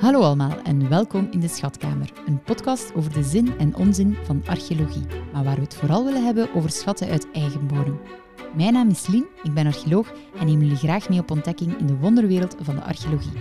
Hallo allemaal en welkom in de Schatkamer, een podcast over de zin en onzin van archeologie, maar waar we het vooral willen hebben over schatten uit eigen bodem. Mijn naam is Lien, ik ben archeoloog en neem jullie graag mee op ontdekking in de wonderwereld van de archeologie.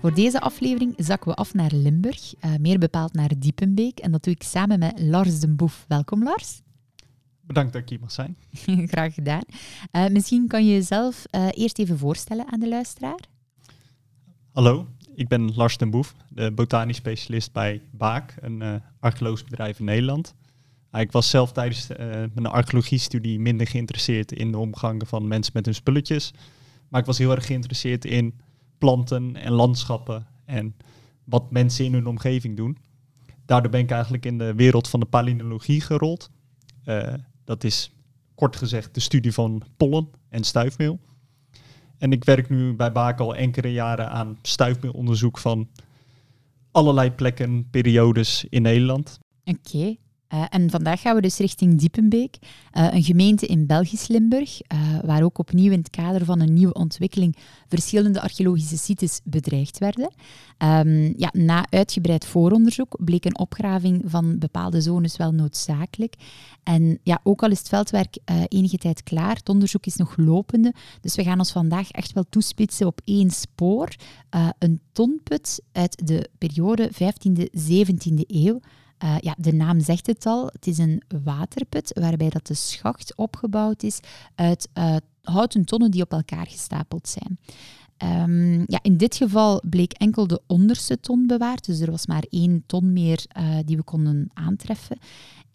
Voor deze aflevering zakken we af naar Limburg, uh, meer bepaald naar Diepenbeek, en dat doe ik samen met Lars den Boef. Welkom Lars. Bedankt dat ik hier mag zijn. Graag gedaan. Uh, misschien kan je jezelf uh, eerst even voorstellen aan de luisteraar. Hallo, ik ben Lars den Boef, de botanisch specialist bij Baak, een uh, archeologisch bedrijf in Nederland. Uh, ik was zelf tijdens uh, mijn archeologiestudie minder geïnteresseerd in de omgang van mensen met hun spulletjes. Maar ik was heel erg geïnteresseerd in planten en landschappen en wat mensen in hun omgeving doen. Daardoor ben ik eigenlijk in de wereld van de palynologie gerold. dat is kort gezegd de studie van pollen en stuifmeel. En ik werk nu bij Baak al enkele jaren aan stuifmeelonderzoek van allerlei plekken, periodes in Nederland. Oké. Uh, en vandaag gaan we dus richting Diepenbeek, uh, een gemeente in Belgisch Limburg, uh, waar ook opnieuw in het kader van een nieuwe ontwikkeling verschillende archeologische sites bedreigd werden. Um, ja, na uitgebreid vooronderzoek bleek een opgraving van bepaalde zones wel noodzakelijk. En ja, ook al is het veldwerk enige tijd klaar, het onderzoek is nog lopende. Dus we gaan ons vandaag echt wel toespitsen op één spoor. een tonput uit de periode 15e-17e eeuw. Uh, ja, de naam zegt het al. Het is een waterput waarbij dat de schacht opgebouwd is uit uh, houten tonnen die op elkaar gestapeld zijn. Um, ja, in dit geval bleek enkel de onderste ton bewaard, dus er was maar één ton meer uh, die we konden aantreffen.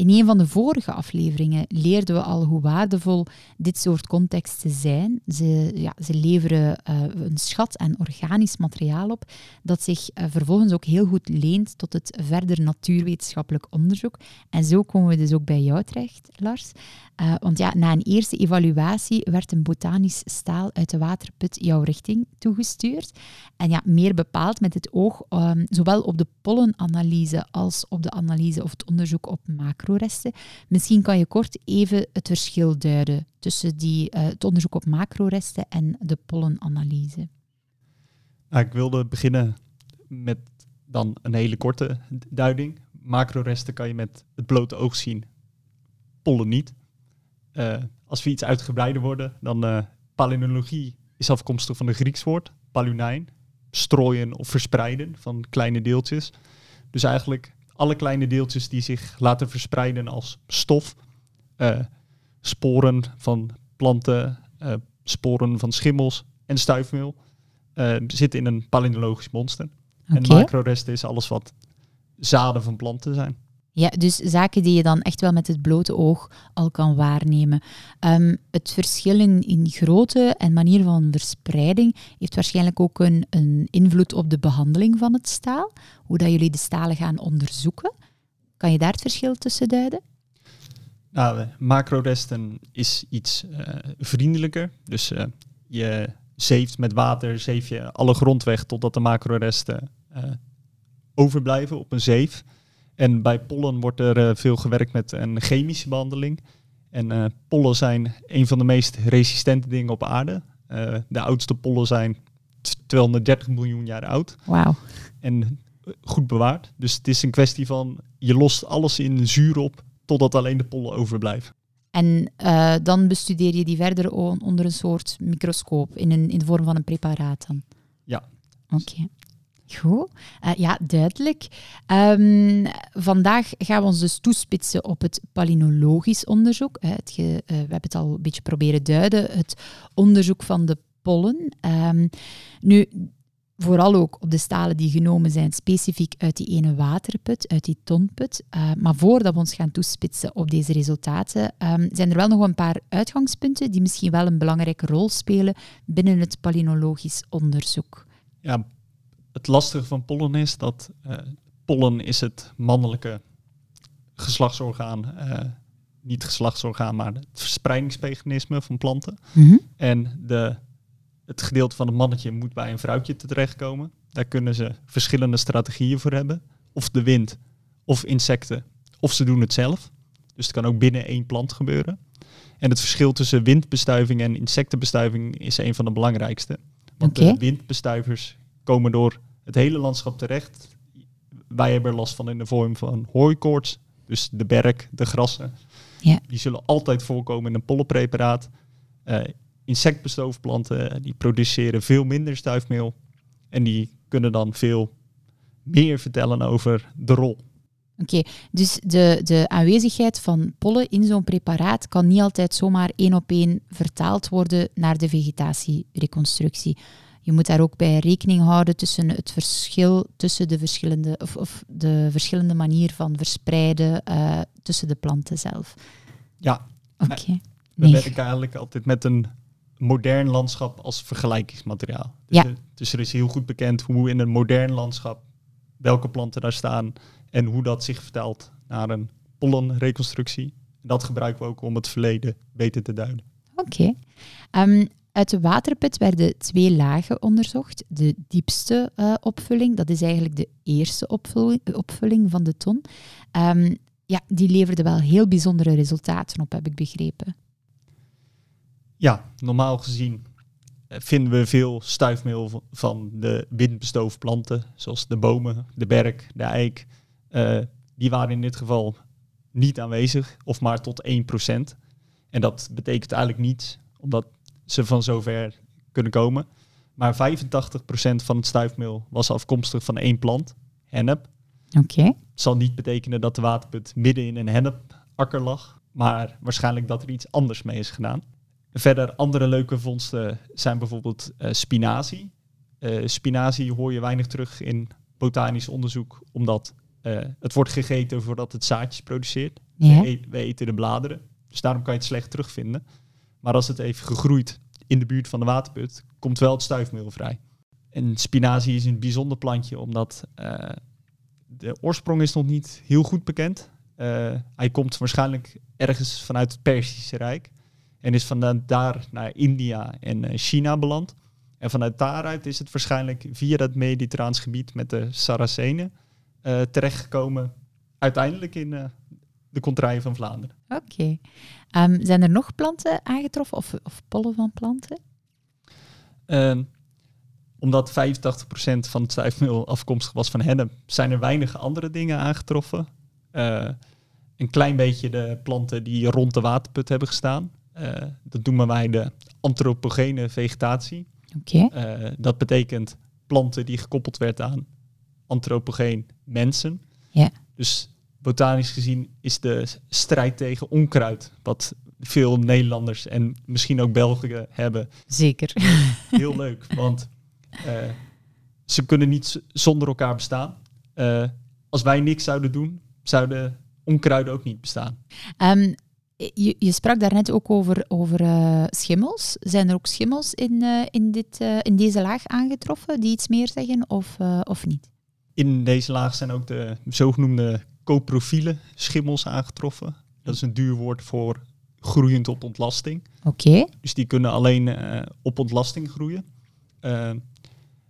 In een van de vorige afleveringen leerden we al hoe waardevol dit soort contexten zijn. Ze, ja, ze leveren uh, een schat aan organisch materiaal op dat zich uh, vervolgens ook heel goed leent tot het verder natuurwetenschappelijk onderzoek. En zo komen we dus ook bij jou terecht, Lars. Uh, want ja, na een eerste evaluatie werd een botanisch staal uit de waterput jouw richting toegestuurd. En ja, meer bepaald met het oog um, zowel op de pollenanalyse als op de analyse of het onderzoek op macroresten. Misschien kan je kort even het verschil duiden tussen die, uh, het onderzoek op macroresten en de pollenanalyse. Nou, ik wilde beginnen met dan een hele korte duiding. Macroresten kan je met het blote oog zien, pollen niet. Uh, als we iets uitgebreider worden, dan uh, palynologie is afkomstig van een Grieks woord, palunein, strooien of verspreiden van kleine deeltjes. Dus eigenlijk alle kleine deeltjes die zich laten verspreiden als stof, uh, sporen van planten, sporen van schimmels en stuifmeel, zitten in een palynologisch monster. Okay. En macroresten is alles wat zaden van planten zijn. Ja, dus zaken die je dan echt wel met het blote oog al kan waarnemen. Um, het verschil in, in grootte en manier van verspreiding heeft waarschijnlijk ook een, een invloed op de behandeling van het staal. Hoe dat jullie de stalen gaan onderzoeken. Kan je daar het verschil tussen duiden? Nou, macroresten is iets uh, vriendelijker. Dus uh, je zeeft met water, zeef je alle grond weg totdat de macroresten uh, overblijven op een zeef. En bij pollen wordt er uh, veel gewerkt met een chemische behandeling. En uh, pollen zijn een van de meest resistente dingen op aarde. Uh, de oudste pollen zijn 230 miljoen jaar oud. Wauw. En goed bewaard. Dus het is een kwestie van je lost alles in zuur op totdat alleen de pollen overblijven. En uh, dan bestudeer je die verder onder een soort microscoop in, een, in de vorm van een preparaat dan? Ja. Oké. Okay. Goed, uh, ja, duidelijk. Um, vandaag gaan we ons dus toespitsen op het palynologisch onderzoek. Het ge, uh, we hebben het al een beetje proberen duiden, het onderzoek van de pollen. Um, nu, vooral ook op de stalen die genomen zijn, specifiek uit die ene waterput, uit die tonput. Maar voordat we ons gaan toespitsen op deze resultaten, um, zijn er wel nog een paar uitgangspunten die misschien wel een belangrijke rol spelen binnen het palynologisch onderzoek. Ja, het lastige van pollen is dat uh, pollen is het mannelijke geslachtsorgaan, uh, niet geslachtsorgaan, maar het verspreidingsmechanisme van planten. Mm -hmm. En de, het gedeelte van het mannetje moet bij een vrouwtje terechtkomen. Daar kunnen ze verschillende strategieën voor hebben. Of de wind, of insecten, of ze doen het zelf. Dus het kan ook binnen één plant gebeuren. En het verschil tussen windbestuiving en insectenbestuiving is een van de belangrijkste. Want okay. de windbestuivers komen door het hele landschap terecht. Wij hebben er last van in de vorm van hooikoorts. Dus de berk, de grassen. Ja. Die zullen altijd voorkomen in een pollenpreparaat. Uh, insectbestoofplanten die produceren veel minder stuifmeel. En die kunnen dan veel meer vertellen over de rol. Oké, dus de, de aanwezigheid van pollen in zo'n preparaat kan niet altijd zomaar één op één vertaald worden naar de vegetatiereconstructie. Je moet daar ook bij rekening houden tussen het verschil tussen de verschillende, of, of de verschillende manier van verspreiden uh, tussen de planten zelf. Ja, oké. Okay. We nee. werken eigenlijk altijd met een modern landschap als vergelijkingsmateriaal. Dus, ja. er, dus er is heel goed bekend hoe in een modern landschap welke planten daar staan en hoe dat zich vertelt naar een pollenreconstructie. Dat gebruiken we ook om het verleden beter te duiden. Oké. Ehm, uit de waterput werden twee lagen onderzocht. De diepste uh, opvulling, dat is eigenlijk de eerste opvulling, opvulling van de ton. Um, ja, die leverde wel heel bijzondere resultaten op, heb ik begrepen. Ja, normaal gezien eh, vinden we veel stuifmeel van de windbestoofplanten, zoals de bomen, de berk, de eik. Uh, die waren in dit geval niet aanwezig, of maar tot 1%. En dat betekent eigenlijk niets, omdat ze van zover kunnen komen. Maar 85% van het stuifmeel was afkomstig van één plant, hennep. Oké. Het zal niet betekenen dat de waterput midden in een hennepakker lag, maar waarschijnlijk dat er iets anders mee is gedaan. Verder andere leuke vondsten zijn bijvoorbeeld uh, spinazie. Uh, spinazie hoor je weinig terug in botanisch onderzoek, omdat uh, het wordt gegeten voordat het zaadjes produceert. We, eten, we, eten de bladeren, dus daarom kan je het slecht terugvinden. Maar als het even gegroeid in de buurt van de waterput, komt wel het stuifmeel vrij. En spinazie is een bijzonder plantje, omdat de oorsprong is nog niet heel goed bekend. hij komt waarschijnlijk ergens vanuit het Perzische Rijk. En is vanuit daar naar India en eh, China beland. En vanuit daaruit is het waarschijnlijk via dat Mediterraans gebied met de Saracenen uh, terechtgekomen. Uiteindelijk in uh, de contraien van Vlaanderen. Oké. Um, zijn er nog planten aangetroffen of, of pollen van planten? Um, omdat 85% van het stuifmeel afkomstig was van hennep, zijn er weinig andere dingen aangetroffen. Uh, een klein beetje de planten die rond de waterput hebben gestaan. Uh, dat noemen wij de antropogene vegetatie. Okay. Uh, dat betekent planten die gekoppeld werden aan antropogeen mensen. Ja. Dus botanisch gezien is de strijd tegen onkruid, wat veel Nederlanders en misschien ook Belgen hebben. Zeker. Heel leuk, want uh, ze kunnen niet zonder elkaar bestaan. Uh, als wij niks zouden doen, zouden onkruiden ook niet bestaan. Um, je, je, sprak daarnet ook over, over uh, schimmels. Zijn er ook schimmels in, in, dit, in deze laag aangetroffen die iets meer zeggen of, of niet? In deze laag zijn ook de zogenoemde coprofiele schimmels aangetroffen. Dat is een duur woord voor groeiend op ontlasting. Oké. Dus die kunnen alleen op ontlasting groeien.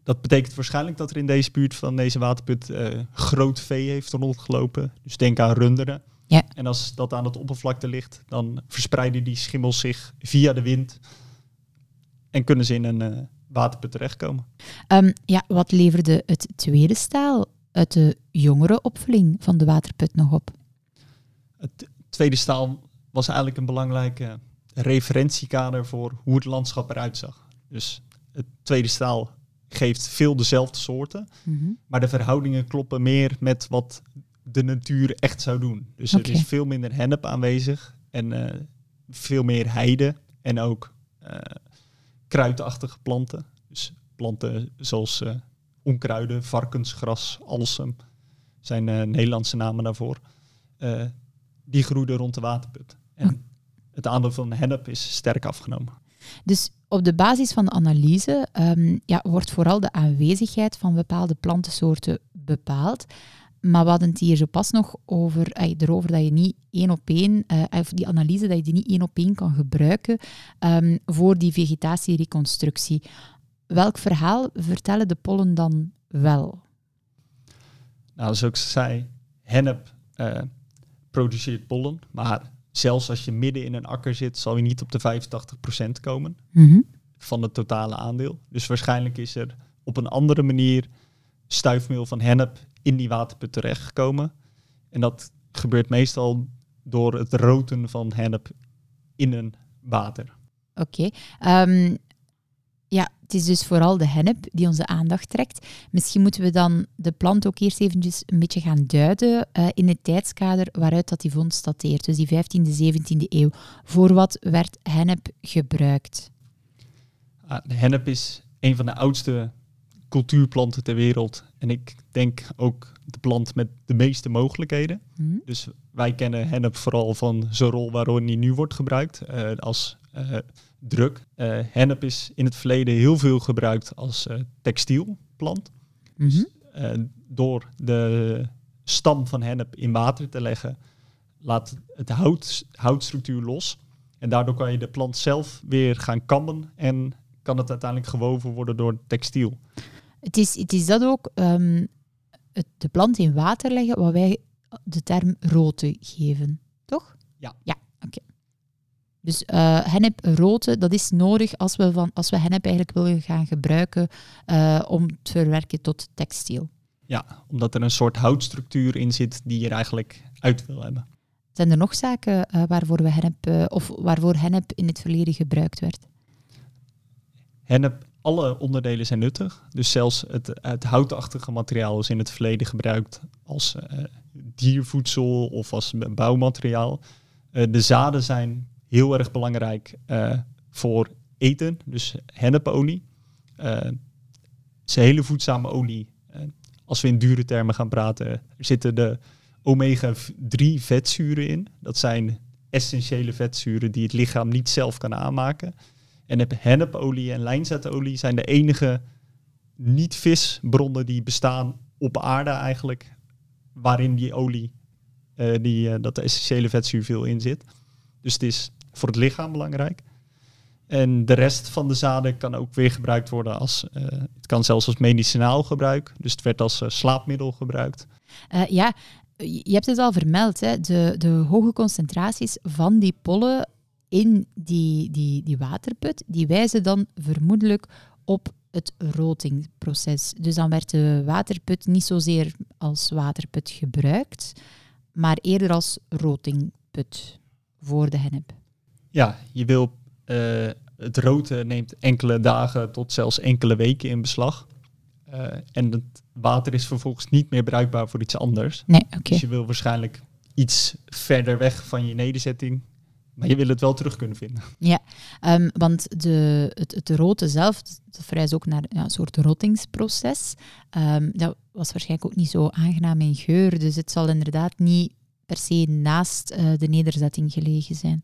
dat betekent waarschijnlijk dat er in deze buurt van deze waterput groot vee heeft rondgelopen. Dus denk aan runderen. Ja. En als dat aan het oppervlakte ligt, dan verspreiden die schimmels zich via de wind en kunnen ze in een uh, waterput terechtkomen. Um, ja, wat leverde het tweede staal uit de jongere opvulling van de waterput nog op? Het tweede staal was eigenlijk een belangrijke referentiekader voor hoe het landschap eruit zag. Dus het tweede staal geeft veel dezelfde soorten, mm -hmm. maar de verhoudingen kloppen meer met wat de natuur echt zou doen. Dus okay. er is veel minder hennep aanwezig en uh, veel meer heide en ook uh, kruidachtige planten. Dus planten zoals uh, onkruiden, varkensgras, alsem zijn Nederlandse namen daarvoor. die groeiden rond de waterput. En Hm. het aandeel van hennep is sterk afgenomen. Dus op de basis van de analyse um, ja, wordt vooral de aanwezigheid van bepaalde plantensoorten bepaald. Maar we hadden het hier zo pas nog over, eh, erover dat je niet één op één, uh, of die analyse, dat je die niet één op één kan gebruiken um, voor die vegetatiereconstructie. Welk verhaal vertellen de pollen dan wel? Nou, zoals ik zei, hennep uh, produceert pollen, maar zelfs als je midden in een akker zit, zal je niet op de 85% komen mm -hmm. van het totale aandeel. Dus waarschijnlijk is er op een andere manier stuifmeel van hennep in die waterput terechtgekomen. En dat gebeurt meestal door het roten van hennep in een water. Oké. Ehm, ja, het is dus vooral de hennep die onze aandacht trekt. Misschien moeten we dan de plant ook eerst eventjes een beetje gaan duiden uh, in het tijdskader waaruit dat die vondst dateert. Dus die 15e, 17e eeuw. Voor wat werd hennep gebruikt? Ah, de hennep is een van de oudste cultuurplanten ter wereld. En ik denk ook de plant met de meeste mogelijkheden. Hmm. Dus wij kennen hennep vooral van zijn rol waarin die nu wordt gebruikt. Uh, als uh, druk. Uh, hennep is in het verleden heel veel gebruikt als textielplant. Dus, mhm. door de stam van hennep in water te leggen, laat het hout, houtstructuur los. En daardoor kan je de plant zelf weer gaan kammen en kan het uiteindelijk gewoven worden door textiel. Het is, het is dat ook, um, het, de plant in water leggen, wat wij de term rote geven, toch? Ja. Ja. Dus uh, hennep rote, dat is nodig als we, van, als we hennep eigenlijk willen gaan gebruiken uh, om te verwerken tot textiel. Ja, omdat er een soort houtstructuur in zit die je er eigenlijk uit wil hebben. Zijn er nog zaken uh, waarvoor, we hennep, of waarvoor hennep in het verleden gebruikt werd? Hennep alle onderdelen zijn nuttig. Dus zelfs het, het houtachtige materiaal is in het verleden gebruikt als diervoedsel of als bouwmateriaal. De zaden zijn heel erg belangrijk uh, voor eten, dus hennepolie. het is een hele voedzame olie. als we in dure termen gaan praten, zitten de omega-3 vetzuren in. Dat zijn essentiële vetzuren die het lichaam niet zelf kan aanmaken. En hennepolie en lijnzetolie zijn de enige niet-visbronnen die bestaan op aarde eigenlijk, waarin die olie, uh, die, uh, dat essentiële vetzuur veel in zit. Dus het is voor het lichaam belangrijk. En de rest van de zaden kan ook weer gebruikt worden als, uh, het kan zelfs als medicinaal gebruik. Dus het werd als slaapmiddel gebruikt. ja, je hebt het al vermeld, hè? De, de hoge concentraties van die pollen in die, die, die waterput, die wijzen dan vermoedelijk op het rotingproces. Dus dan werd de waterput niet zozeer als waterput gebruikt, maar eerder als rotingput voor de hennep. Ja, je wil uh, het roten neemt enkele dagen tot zelfs enkele weken in beslag. Uh, en het water is vervolgens niet meer bruikbaar voor iets anders. Nee, okay. Dus je wil waarschijnlijk iets verder weg van je nederzetting maar je wil het wel terug kunnen vinden. Ja, um, want de, het, het roten zelf, dat vereist ook naar ja, een soort rottingsproces. Um, dat was waarschijnlijk ook niet zo aangenaam in geur, dus het zal inderdaad niet per se naast uh, de nederzetting gelegen zijn.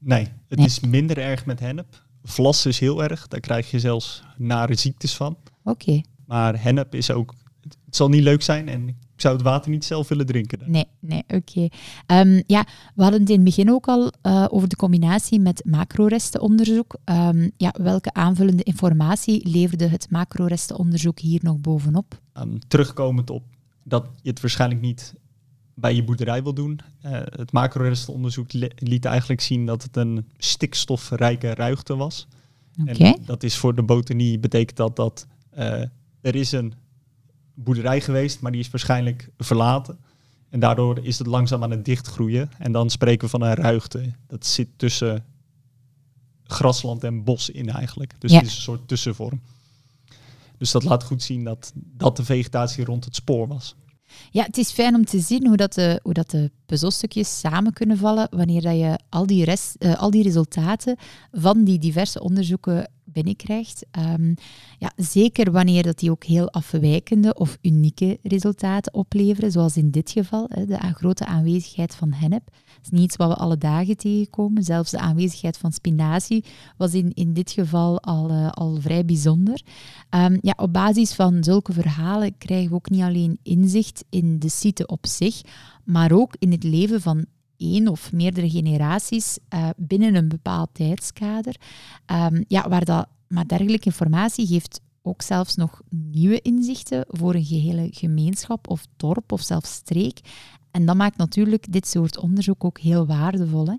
Nee, het nee. is minder erg met hennep. Vlas is heel erg, daar krijg je zelfs nare ziektes van. Oké. Okay. Maar hennep is ook, het zal niet leuk zijn en ik zou het water niet zelf willen drinken. Dan. Nee, nee, oké. Okay. Um, ja, we hadden het in het begin ook al uh, over de combinatie met macrorestenonderzoek. Um, ja, welke aanvullende informatie leverde het macrorestenonderzoek hier nog bovenop? Um, terugkomend op dat je het waarschijnlijk niet bij je boerderij wil doen. Uh, het macrorestenonderzoek liet eigenlijk zien dat het een stikstofrijke ruigte was. Okay. En dat is voor de botanie betekent dat dat uh, er is een boerderij geweest, maar die is waarschijnlijk verlaten. En daardoor is het langzaam aan het dichtgroeien. En dan spreken we van een ruigte. Dat zit tussen grasland en bos in eigenlijk. Dus ja. het is een soort tussenvorm. Dus dat laat goed zien dat dat de vegetatie rond het spoor was. Ja, het is fijn om te zien hoe dat de, hoe dat de puzzelstukjes samen kunnen vallen wanneer dat je al die, rest, uh, al die resultaten van die diverse onderzoeken binnenkrijgt. Um, ja, zeker wanneer dat die ook heel afwijkende of unieke resultaten opleveren, zoals in dit geval, hè, de grote aanwezigheid van hennep. Dat is niet iets wat we alle dagen tegenkomen. Zelfs de aanwezigheid van spinazie was in, in dit geval al, uh, al vrij bijzonder. Um, ja, op basis van zulke verhalen krijgen we ook niet alleen inzicht in de site op zich, maar ook in het leven van één of meerdere generaties uh, binnen een bepaald tijdskader. Um, ja, waar dat, maar dergelijke informatie geeft ook zelfs nog nieuwe inzichten voor een gehele gemeenschap of dorp of zelfs streek. En dat maakt natuurlijk dit soort onderzoek ook heel waardevol. Hè?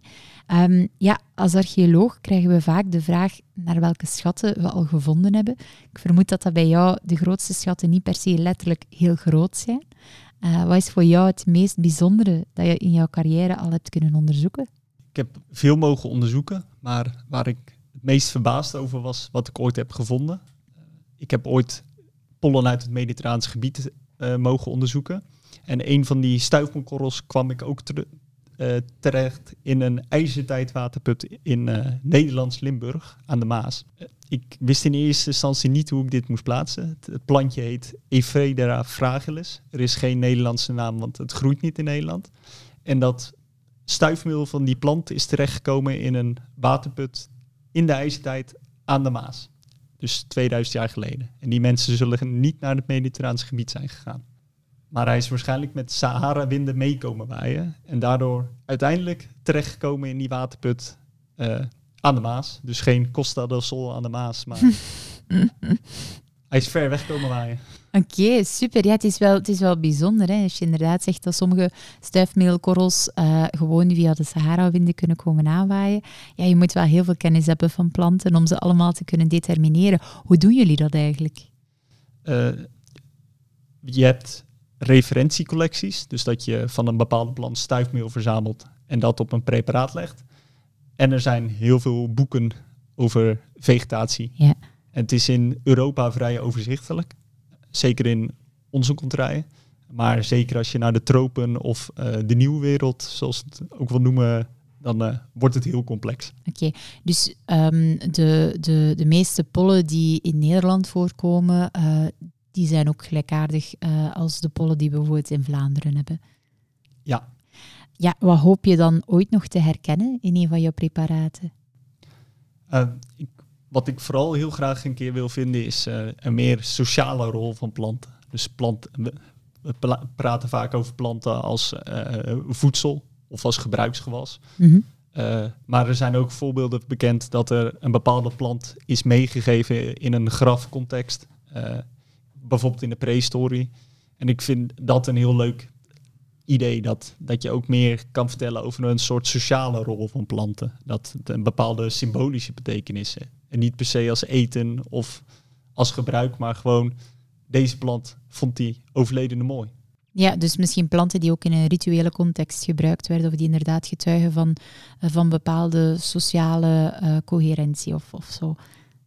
Ehm, ja, als archeoloog krijgen we vaak de vraag naar welke schatten we al gevonden hebben. Ik vermoed dat dat bij jou de grootste schatten niet per se letterlijk heel groot zijn. Uh, wat is voor jou het meest bijzondere dat je in jouw carrière al hebt kunnen onderzoeken? Ik heb veel mogen onderzoeken, maar waar ik het meest verbaasd over was wat ik ooit heb gevonden. Ik heb ooit pollen uit het Mediterraanse gebied uh, mogen onderzoeken. En een van die stuifmokorrels kwam ik ook uh, terecht in een ijzertijdwaterput in uh, Nederlands Limburg aan de Maas. ik wist in eerste instantie niet hoe ik dit moest plaatsen. Het, plantje heet Ephedra fragilis. Er is geen Nederlandse naam, want het groeit niet in Nederland. En dat stuifmeel van die plant is terechtgekomen in een waterput in de ijzertijd aan de Maas. Dus 2000 jaar geleden. En die mensen zullen niet naar het Mediterraanse gebied zijn gegaan. Maar hij is waarschijnlijk met Sahara-winden meekomen waaien. En daardoor uiteindelijk terechtgekomen in die waterput uh, aan de Maas. Dus geen Costa del Sol aan de Maas, maar hij is ver weg komen waaien. Oké, super. Ja, het is wel, het is wel bijzonder hè, als je inderdaad zegt dat sommige stuifmeelkorrels uh, gewoon via de Sahara-winden kunnen komen aanwaaien. Ja, je moet wel heel veel kennis hebben van planten om ze allemaal te kunnen determineren. Hoe doen jullie dat eigenlijk? Uh, je hebt referentiecollecties, dus dat je van een bepaalde plant stuifmeel verzamelt en dat op een preparaat legt. En er zijn heel veel boeken over vegetatie. Ja. En het is in Europa vrij overzichtelijk. Zeker in onze contraien. Maar zeker als je naar de tropen of uh, de nieuwe wereld, zoals het ook wel noemen, dan uh, wordt het heel complex. Oké, dus um, de, de, de meeste pollen die in Nederland voorkomen, uh, die zijn ook gelijkaardig als de pollen die we bijvoorbeeld in Vlaanderen hebben. Ja. Ja, wat hoop je dan ooit nog te herkennen in een van jouw preparaten? ik wat ik vooral heel graag een keer wil vinden is uh, een meer sociale rol van planten. Dus plant, we praten vaak over planten als uh, voedsel of als gebruiksgewas. Mm -hmm. uh, maar er zijn ook voorbeelden bekend dat er een bepaalde plant is meegegeven in een grafcontext. Bijvoorbeeld in de prehistorie. En ik vind dat een heel leuk idee dat, dat je ook meer kan vertellen over een soort sociale rol van planten. Dat het een bepaalde symbolische betekenis heeft. En niet per se als eten of als gebruik, maar gewoon deze plant vond die overledene mooi. Ja, dus misschien planten die ook in een rituele context gebruikt werden, of die inderdaad getuigen van, eh, van bepaalde sociale uh, coherentie of, of zo.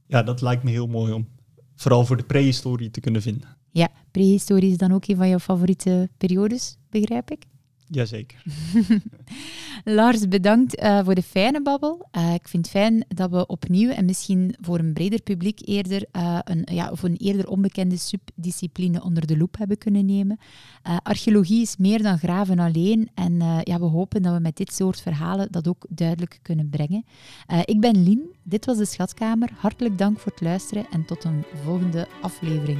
Ja, dat lijkt me heel mooi om vooral voor de prehistorie te kunnen vinden. Ja, prehistorie is dan ook een van jouw favoriete periodes, begrijp ik? Jazeker. Lars, bedankt uh, voor de fijne babbel. Uh, ik vind het fijn dat we opnieuw en misschien voor een breder publiek eerder uh, een, ja, of een eerder onbekende subdiscipline onder de loep hebben kunnen nemen. archeologie is meer dan graven alleen en ja, we hopen dat we met dit soort verhalen dat ook duidelijk kunnen brengen. ik ben Lien, dit was de Schatkamer. Hartelijk dank voor het luisteren en tot een volgende aflevering.